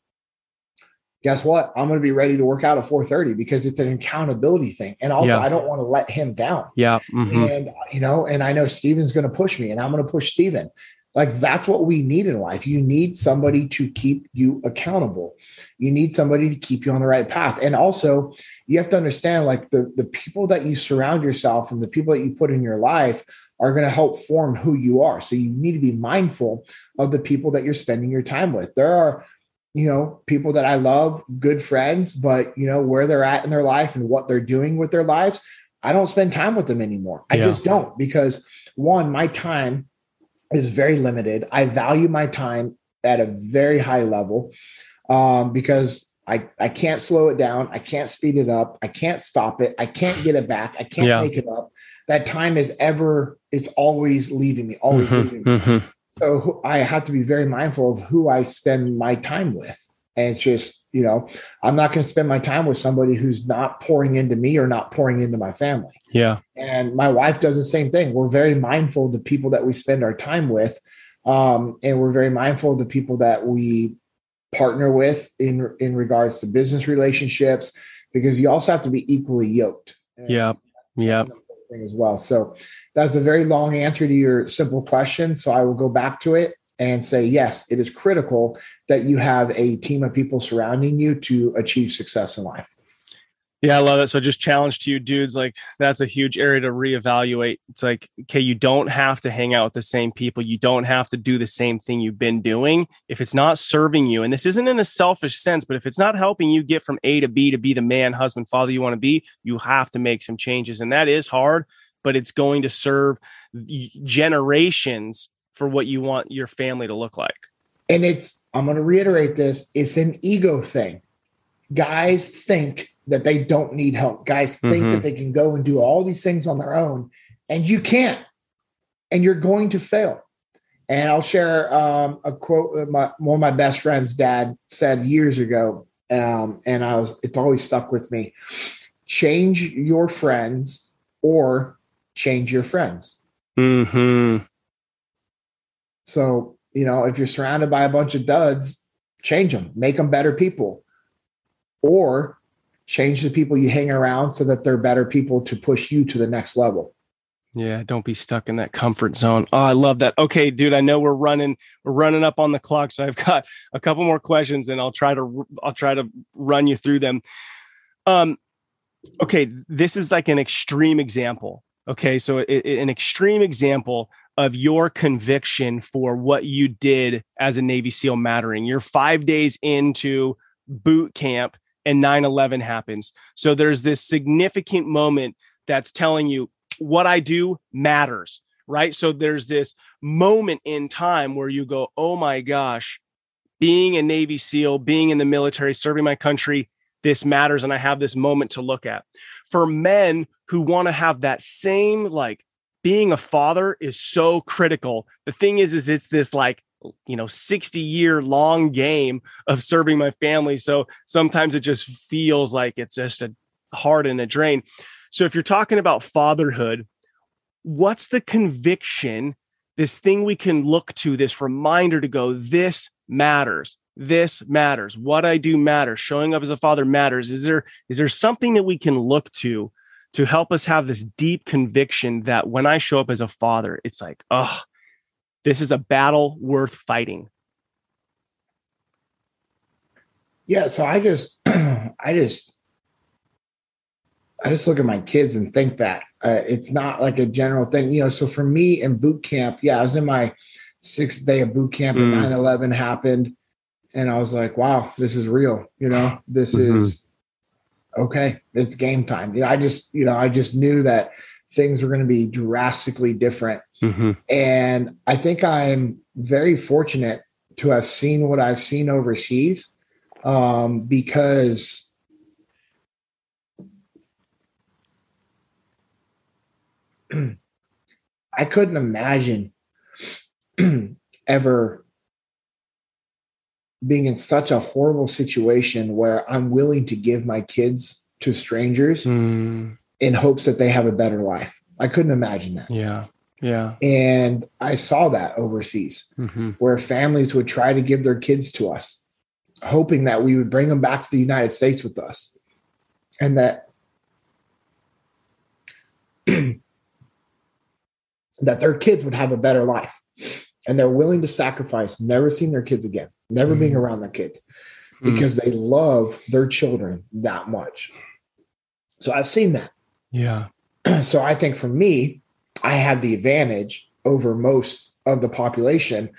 guess what? I'm going to be ready to work out at 4:30 because it's an accountability thing, and also yeah. I don't want to let him down. Yeah, mm-hmm. and you know, and I know Steven's going to push me, and I'm going to push Steven. Like that's what we need in life. You need somebody to keep you accountable. You need somebody to keep you on the right path, and also you have to understand, like the the people that you surround yourself and the people that you put in your life are going to help form who you are. So you need to be mindful of the people that you're spending your time with. There are you know, people that I love, good friends, but you know, where they're at in their life and what they're doing with their lives, I don't spend time with them anymore. I yeah. just don't because one, my time is very limited. I value my time at a very high level um, because I, I can't slow it down. I can't speed it up. I can't stop it. I can't get it back. I can't yeah. make it up. That time is ever, it's always leaving me, always mm-hmm, leaving me. Mm-hmm. So I have to be very mindful of who I spend my time with. And it's just, you know, I'm not going to spend my time with somebody who's not pouring into me or not pouring into my family. Yeah. And my wife does the same thing. We're very mindful of the people that we spend our time with. Um, and we're very mindful of the people that we partner with in in regards to business relationships because you also have to be equally yoked. Yeah. Yeah. As well. So that's a very long answer to your simple question. So I will go back to it and say, yes, it is critical that you have a team of people surrounding you to achieve success in life. Yeah, I love it. So just challenge to you dudes, like that's a huge area to reevaluate. It's like, okay, you don't have to hang out with the same people. You don't have to do the same thing you've been doing. If it's not serving you, and this isn't in a selfish sense, but if it's not helping you get from A to B to be the man, husband, father you want to be, you have to make some changes. And that is hard, but it's going to serve generations for what you want your family to look like. And it's, I'm going to reiterate this, it's an ego thing. Guys think that they don't need help. Guys think mm-hmm. that they can go and do all these things on their own, and you can't. And you're going to fail. And I'll share um, a quote that my, one of my best friends' dad said years ago. Um, and I was, it's always stuck with me. Change your friends or change your friends. Hmm. So you know, if you're surrounded by a bunch of duds, change them, make them better people, or change the people you hang around so that they're better people to push you to the next level. Yeah, don't be stuck in that comfort zone. Oh, I love that. Okay, dude, I know we're running we're running up on the clock, so I've got a couple more questions and I'll try to I'll try to run you through them. Um okay, this is like an extreme example. Okay, so it, it, an extreme example of your conviction for what you did as a Navy SEAL mattering. You're 5 days into boot camp and 9/11 happens. So there's this significant moment that's telling you what I do matters, right? So there's this moment in time where you go, "Oh my gosh, being a Navy SEAL, being in the military, serving my country, this matters and I have this moment to look at." For men who want to have that same like being a father is so critical. The thing is is it's this like you know 60 year long game of serving my family. So sometimes it just feels like it's just a hard and a drain. So if you're talking about fatherhood what's the conviction this thing we can look to this reminder to go this matters. This matters. What i do matters. Showing up as a father matters. Is there is there something that we can look to to help us have this deep conviction that when i show up as a father it's like oh this is a battle worth fighting. Yeah, so I just, *clears throat* I just, I just look at my kids and think that uh, it's not like a general thing, you know. So for me in boot camp, yeah, I was in my sixth day of boot camp, and mm. 9 11 happened. And I was like, wow, this is real. You know, this mm-hmm. is okay. It's game time. You know, I just, you know, I just knew that things were going to be drastically different Mm-hmm. And I think I'm very fortunate to have seen what I've seen overseas um, because *clears throat* I couldn't imagine *clears throat* ever being in such a horrible situation where I'm willing to give my kids to strangers mm. in hopes that they have a better life. I couldn't imagine that. Yeah. Yeah. And I saw that overseas mm-hmm. where families would try to give their kids to us, hoping that we would bring them back to the United States with us. And that *clears throat* that their kids would have a better life. And they're willing to sacrifice never seeing their kids again, never mm-hmm. being around their kids mm-hmm. because they love their children that much. So I've seen that. Yeah. *clears throat* So I think for me, I have the advantage over most of the population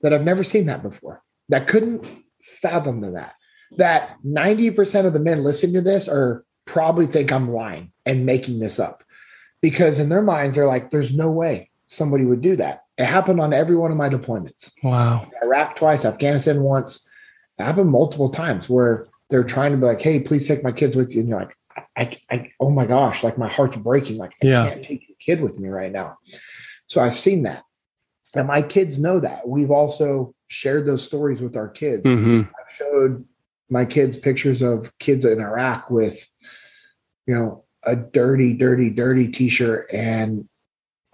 that I've never seen that before. That couldn't fathom that. That 90% of the men listening to this are probably think I'm lying and making this up because in their minds, they're like, there's no way somebody would do that. It happened on every one of my deployments. Wow. Iraq twice, Afghanistan once. It happened multiple times where they're trying to be like, hey, please take my kids with you. And you're like, I, I, oh my gosh, like my heart's breaking. Like I yeah. can't take your kid with me right now. So I've seen that. And my kids know that. We've also shared those stories with our kids. Mm-hmm. I've showed my kids pictures of kids in Iraq with, you know, a dirty, dirty, dirty t-shirt and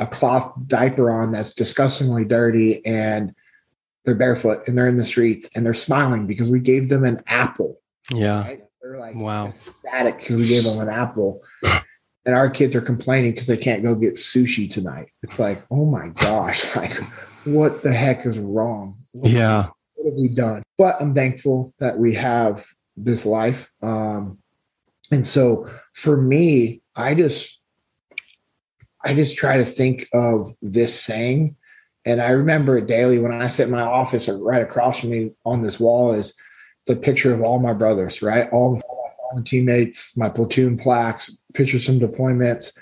a cloth diaper on that's disgustingly dirty and they're barefoot and they're in the streets and they're smiling because we gave them an apple. Yeah. Right? They're like wow. ecstatic because we gave them an apple. *coughs* And our kids are complaining because they can't go get sushi tonight. It's like, oh my gosh, *laughs* like what the heck is wrong? What yeah. What have we done? But I'm thankful that we have this life. Um, and so for me, I just I just try to think of this saying. And I remember it daily when I sit in my office or right across from me on this wall is the picture of all my brothers, right? All my fallen teammates, my platoon plaques, pictures from deployments.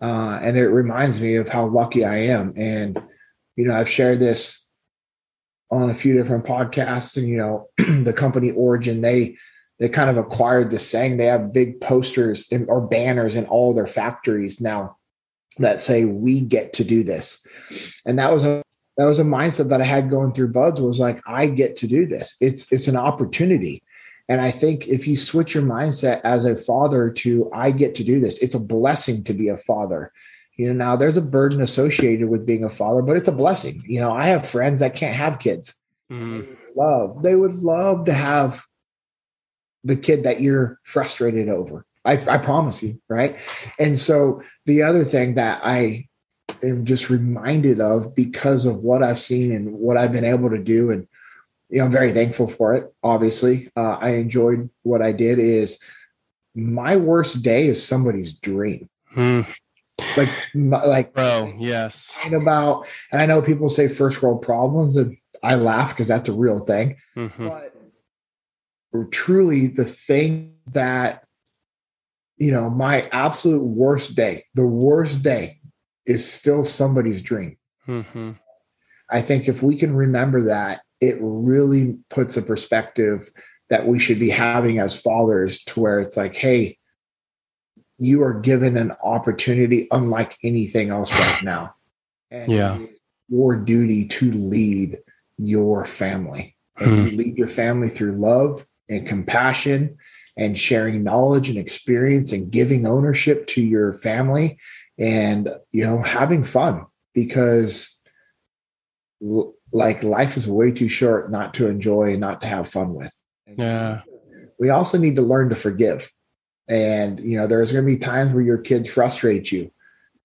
Uh, and it reminds me of how lucky I am. And, you know, I've shared this on a few different podcasts and, you know, *clears throat* the company Origin, they, they kind of acquired this saying. They have big posters or banners in all their factories now that say we get to do this. And that was a that was a mindset that i had going through BUD/S was like i get to do this. It's it's an opportunity. And i think if you switch your mindset as a father to i get to do this it's a blessing to be a father. You know now there's a burden associated with being a father but it's a blessing. You know i have friends that can't have kids. Mm. love. They would love to have the kid that you're frustrated over I, I promise you, right? And so the other thing that I am just reminded of because of what I've seen and what I've been able to do, and you know, I'm very thankful for it. Obviously, uh, I enjoyed what I did. Is my worst day is somebody's dream. Hmm. Like, like, bro, yes. About, and I know people say first world problems, and I laugh because that's a real thing. Mm-hmm. But truly, the thing that you know, my absolute worst day, the worst day is still somebody's dream. Mm-hmm. I think if we can remember that, it really puts a perspective that we should be having as fathers to where it's like, hey, you are given an opportunity unlike anything else right *sighs* now. And yeah. your duty to lead your family. And mm. you lead your family through love and compassion and sharing knowledge and experience and giving ownership to your family and you know having fun because like life is way too short not to enjoy and not to have fun with. Yeah. we also need to learn to forgive. And you know there's going to be times where your kids frustrate you.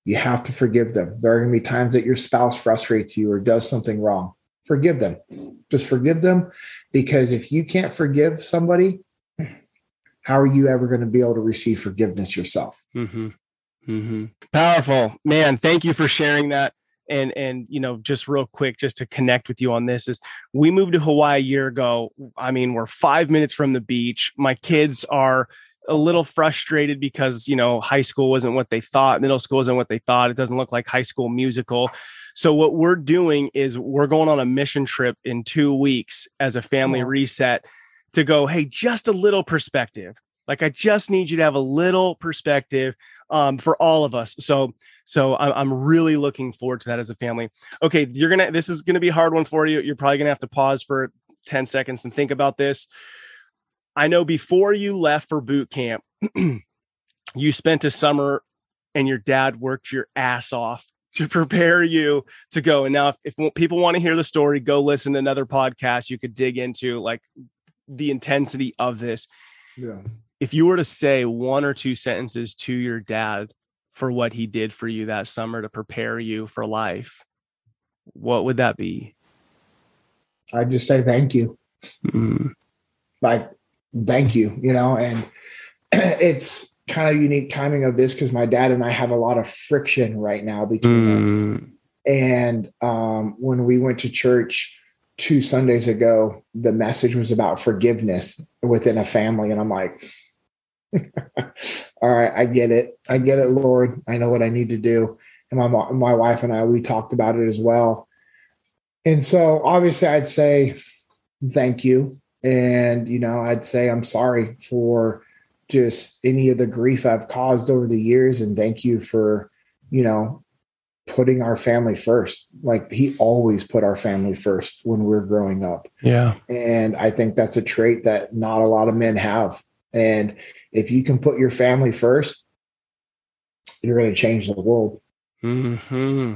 You have to forgive them. There are going to be times that your spouse frustrates you or does something wrong. Forgive them. Just forgive them because if you can't forgive somebody how are you ever going to be able to receive forgiveness yourself? Mm-hmm. Mm-hmm. Powerful, man. Thank you for sharing that. And and you know, just real quick, just to connect with you on this is we moved to Hawaii a year ago. I mean, we're five minutes from the beach. My kids are a little frustrated because you know high school wasn't what they thought middle school wasn't what they thought it doesn't look like high school musical so what we're doing is we're going on a mission trip in two weeks as a family reset to go, hey, just a little perspective. Like I just need you to have a little perspective um, for all of us. So, so I'm, really looking forward to that as a family. Okay, you're gonna. This is gonna be a hard one for you. You're probably gonna have to pause for ten seconds and think about this. I know before you left for boot camp, *clears throat* you spent a summer and your dad worked your ass off to prepare you to go. And now, if, if people want to hear the story, go listen to another podcast. You could dig into like the intensity of this. Yeah. If you were to say one or two sentences to your dad for what he did for you that summer to prepare you for life, what would that be? I'd just say thank you. Mm. Like, thank you, you know, and *clears throat* it's kind of unique timing of this because my dad and I have a lot of friction right now between mm. us. And um, when we went to church, two Sundays ago, the message was about forgiveness within a family. And I'm like, *laughs* all right, I get it. I get it, Lord. I know what I need to do. And my, my wife and I, we talked about it as well. And so obviously I'd say thank you. And, you know, I'd say I'm sorry for just any of the grief I've caused over the years. And thank you for, you know, putting our family first. Like he always put our family first when we were growing up. Yeah. And I think that's a trait that not a lot of men have. And if you can put your family first, you're going to change the world. Hmm.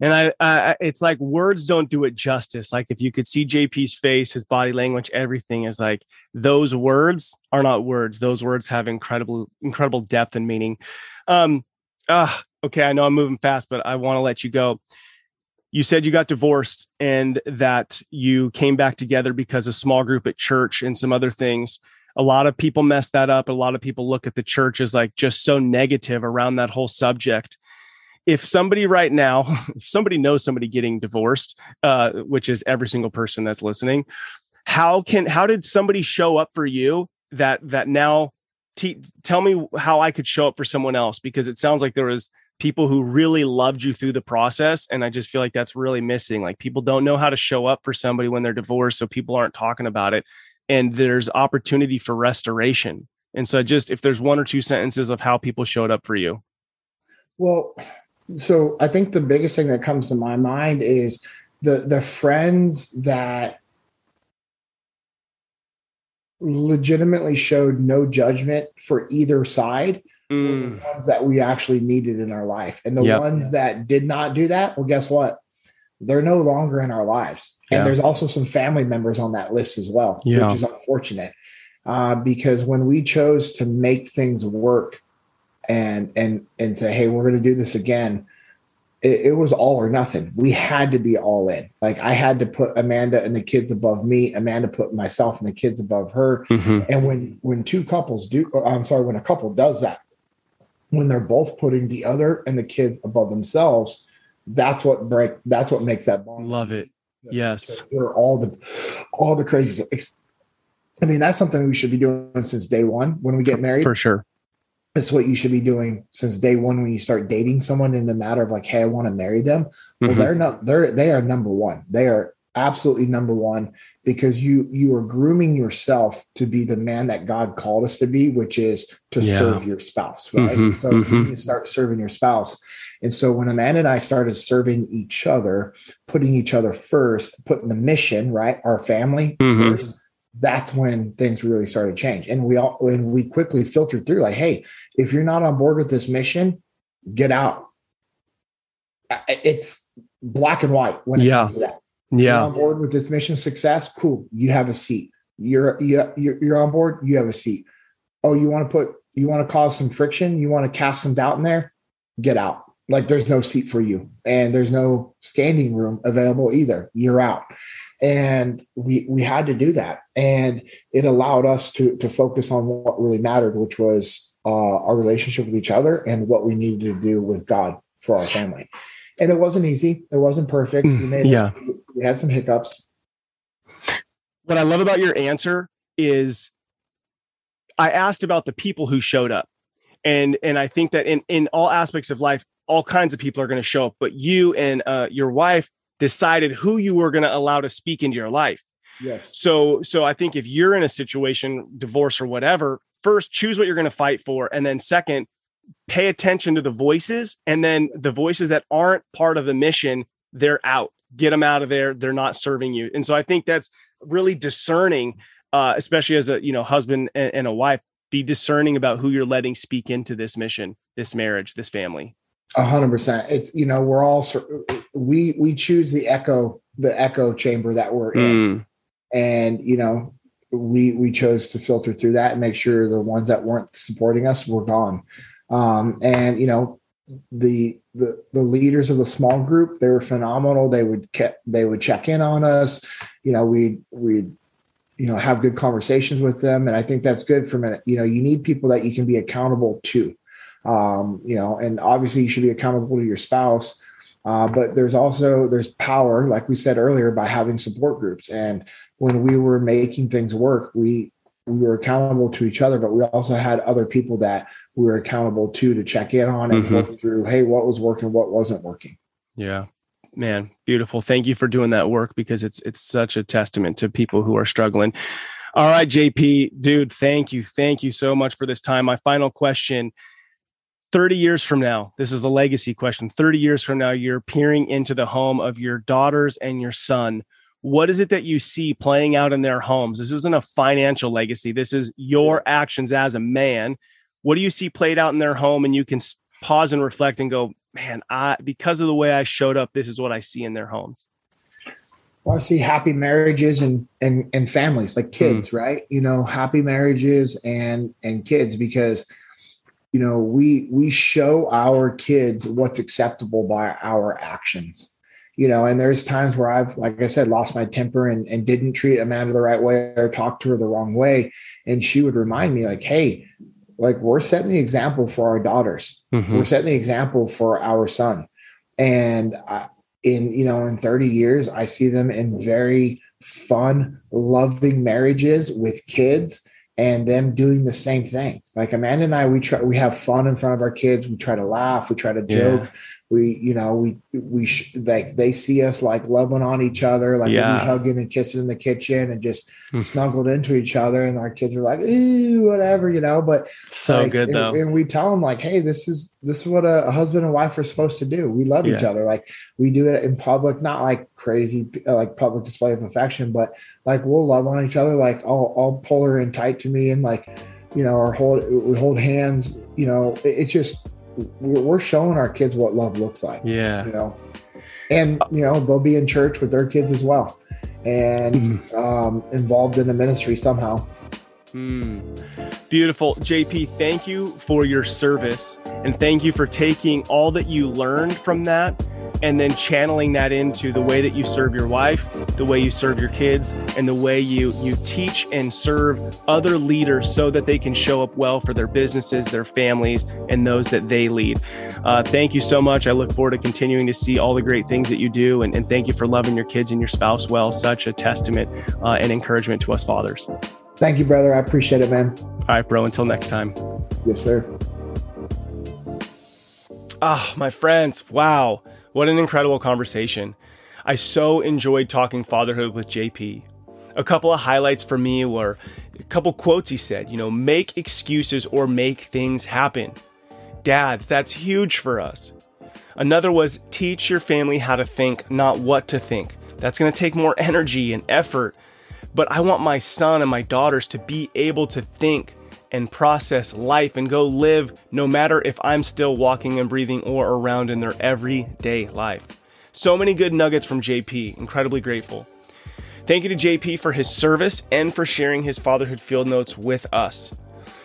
And I, I, it's like words don't do it justice. Like if you could see JP's face, his body language, everything is like those words are not words. Those words have incredible, incredible depth and meaning. Um, uh, okay, I know I'm moving fast, but I want to let you go. You said you got divorced and that you came back together because a small group at church and some other things. A lot of people mess that up. A lot of people look at the church as like just so negative around that whole subject. If somebody right now, *laughs* if somebody knows somebody getting divorced, uh, which is every single person that's listening, how can how did somebody show up for you that that now t- tell me how I could show up for someone else because it sounds like there was people who really loved you through the process and I just feel like that's really missing. Like people don't know how to show up for somebody when they're divorced so people aren't talking about it and there's opportunity for restoration. And so just if there's one or two sentences of how people showed up for you. Well so I think the biggest thing that comes to my mind is the the friends that legitimately showed no judgment for either side mm. the ones that we actually needed in our life. And the yep. ones that did not do that, well, guess what? They're no longer in our lives. Yeah. And there's also some family members on that list as well, yeah. which is unfortunate. Uh, because when we chose to make things work and and and say, hey, we're going to do this again, it, it, was all or nothing. We had to be all in. Like I had to put Amanda and the kids above me. Amanda put myself and the kids above her. Mm-hmm. And when when two couples do, I'm sorry, when a couple does that, when they're both putting the other and the kids above themselves, that's what breaks. That's what makes that bond. Love it. Yes, we're all the all the crazy. I mean, that's something we should be doing since day one when we get married. For sure it's what you should be doing since day one when you start dating someone in the matter of like hey i want to marry them well mm-hmm. they're not they're they are number one they are absolutely number one because you you are grooming yourself to be the man that god called us to be which is to yeah. serve your spouse right mm-hmm. so mm-hmm. you start serving your spouse and so when amanda and i started serving each other putting each other first putting the mission right our family mm-hmm. first that's when things really started to change. And we all when we quickly filtered through, like, hey, if you're not on board with this mission, get out. It's black and white when yeah. Yeah. You're on board with this mission success, cool. You have a seat. You're you're you're on board, you have a seat. Oh, you want to put you want to cause some friction, you want to cast some doubt in there, get out. Like there's no seat for you and there's no standing room available either. You're out and we we had to do that and it allowed us to to focus on what really mattered which was uh, our relationship with each other and what we needed to do with god for our family and it wasn't easy it wasn't perfect we made yeah we had some hiccups what i love about your answer is i asked about the people who showed up and and i think that in in all aspects of life all kinds of people are going to show up but you and uh, your wife decided who you were going to allow to speak into your life. Yes. So so I think if you're in a situation, divorce or whatever, first choose what you're going to fight for and then second, pay attention to the voices and then the voices that aren't part of the mission, they're out. Get them out of there. They're not serving you. And so I think that's really discerning uh, especially as a you know husband and, and a wife be discerning about who you're letting speak into this mission, this marriage, this family. A hundred percent. It's you know we're all we we choose the echo the echo chamber that we're in, mm. and you know we we chose to filter through that and make sure the ones that weren't supporting us were gone. Um, and you know the the the leaders of the small group they were phenomenal. They would they would check in on us. You know we we you know have good conversations with them, and I think that's good for. You know you need people that you can be accountable to um, you know, and obviously you should be accountable to your spouse. Uh, but there's also there's power, like we said earlier, by having support groups. And when we were making things work, we we were accountable to each other, but we also had other people that we were accountable to to check in on and mm-hmm. work through. Hey, what was working, what wasn't working. Yeah, man, beautiful. Thank you for doing that work because it's it's such a testament to people who are struggling. All right, JP, dude, thank you, thank you so much for this time. My final question 30 years from now, this is a legacy question. 30 years from now, you're peering into the home of your daughters and your son. What is it that you see playing out in their homes? This isn't a financial legacy. This is your actions as a man. What do you see played out in their home? And you can pause and reflect and go, man, I because of the way I showed up, this is what I see in their homes. Well, I see happy marriages and and and families like kids, mm. right? You know, happy marriages and and kids because you know we we show our kids what's acceptable by our actions you know and there's times where i've like i said lost my temper and, and didn't treat amanda the right way or talked to her the wrong way. And she would remind me like hey like we're setting the example for our daughters. Mm-hmm. we're setting the example for our son. And I, in you know in 30 years i see them in very fun loving marriages with kids and them doing the same thing like amanda and i we try we have fun in front of our kids. We try to laugh. We try to joke. Yeah we you know we we sh- like they see us like loving on each other like yeah. we hugging and kissing in the kitchen and just mm. snuggled into each other. And our kids are like ooh whatever you know? But so like, good and, though. and we tell them like hey this is this is what a, a husband and wife are supposed to do. We love yeah. each other. Like we do it in public not like crazy like public display of affection but like we'll love on each other. Like I'll, I'll pull her in tight to me and like you know or hold we hold hands you know it, it's just we're showing our kids what love looks like. Yeah. You know, and, you know, they'll be in church with their kids as well and mm-hmm. um, involved in the ministry somehow. Mm. Beautiful. JP, thank you for your service and thank you for taking all that you learned from that and then channeling that into the way that you serve your wife, the way you serve your kids, and the way you you teach and serve other leaders so that they can show up well for their businesses, their families, and those that they lead. Uh, thank you so much. I look forward to continuing to see all the great things that you do, and, and thank you for loving your kids and your spouse well. Such a testament uh, and encouragement to us fathers. Thank you, brother. I appreciate it, man. All right, bro. Until next time. Yes, sir. Ah, my friends. Wow. What an incredible conversation. I so enjoyed talking fatherhood with JP. A couple of highlights for me were a couple quotes he said, you know, make excuses or make things happen. Dads, that's huge for us. Another was teach your family how to think, not what to think. That's going to take more *laughs* energy and effort. But I want my son and my daughters to be able to think and process life and go live no matter if I'm still walking and breathing or around in their everyday life. So many good nuggets from JP. Incredibly grateful. Thank you to JP for his service and for sharing his fatherhood field notes with us.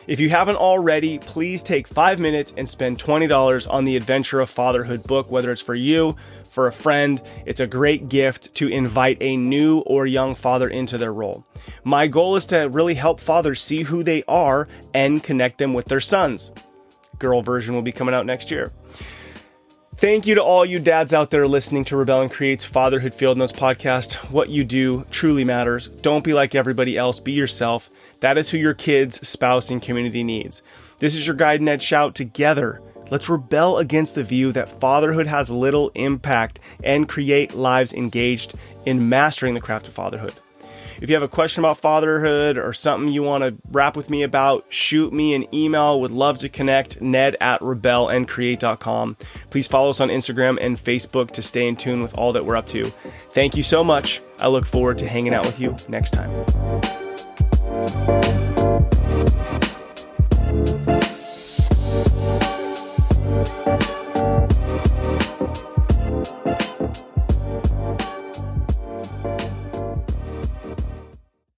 If you haven't already, please take five minutes and spend $20 on the Adventure of Fatherhood book, whether it's for you, for a friend. It's a great gift to invite a new or young father into their role. My goal is to really help fathers see who they are and connect them with their sons. Girl version will be coming out next year. Thank you to all you dads out there listening to Rebel and Create's Fatherhood Field Notes podcast. What you do truly matters. Don't be like everybody else, be yourself. That is who your kids, spouse, and community needs. This is your guide Ned Schaut together Let's rebel against the view that fatherhood has little impact and create lives engaged in mastering the craft of fatherhood. If you have a question about fatherhood or something you want to rap with me about, shoot me an email. Would love to connect. Ned at rebelandcreate.com. Please follow us on Instagram and Facebook to stay in tune with all that we're up to. Thank you so much. I look forward to hanging out with you next time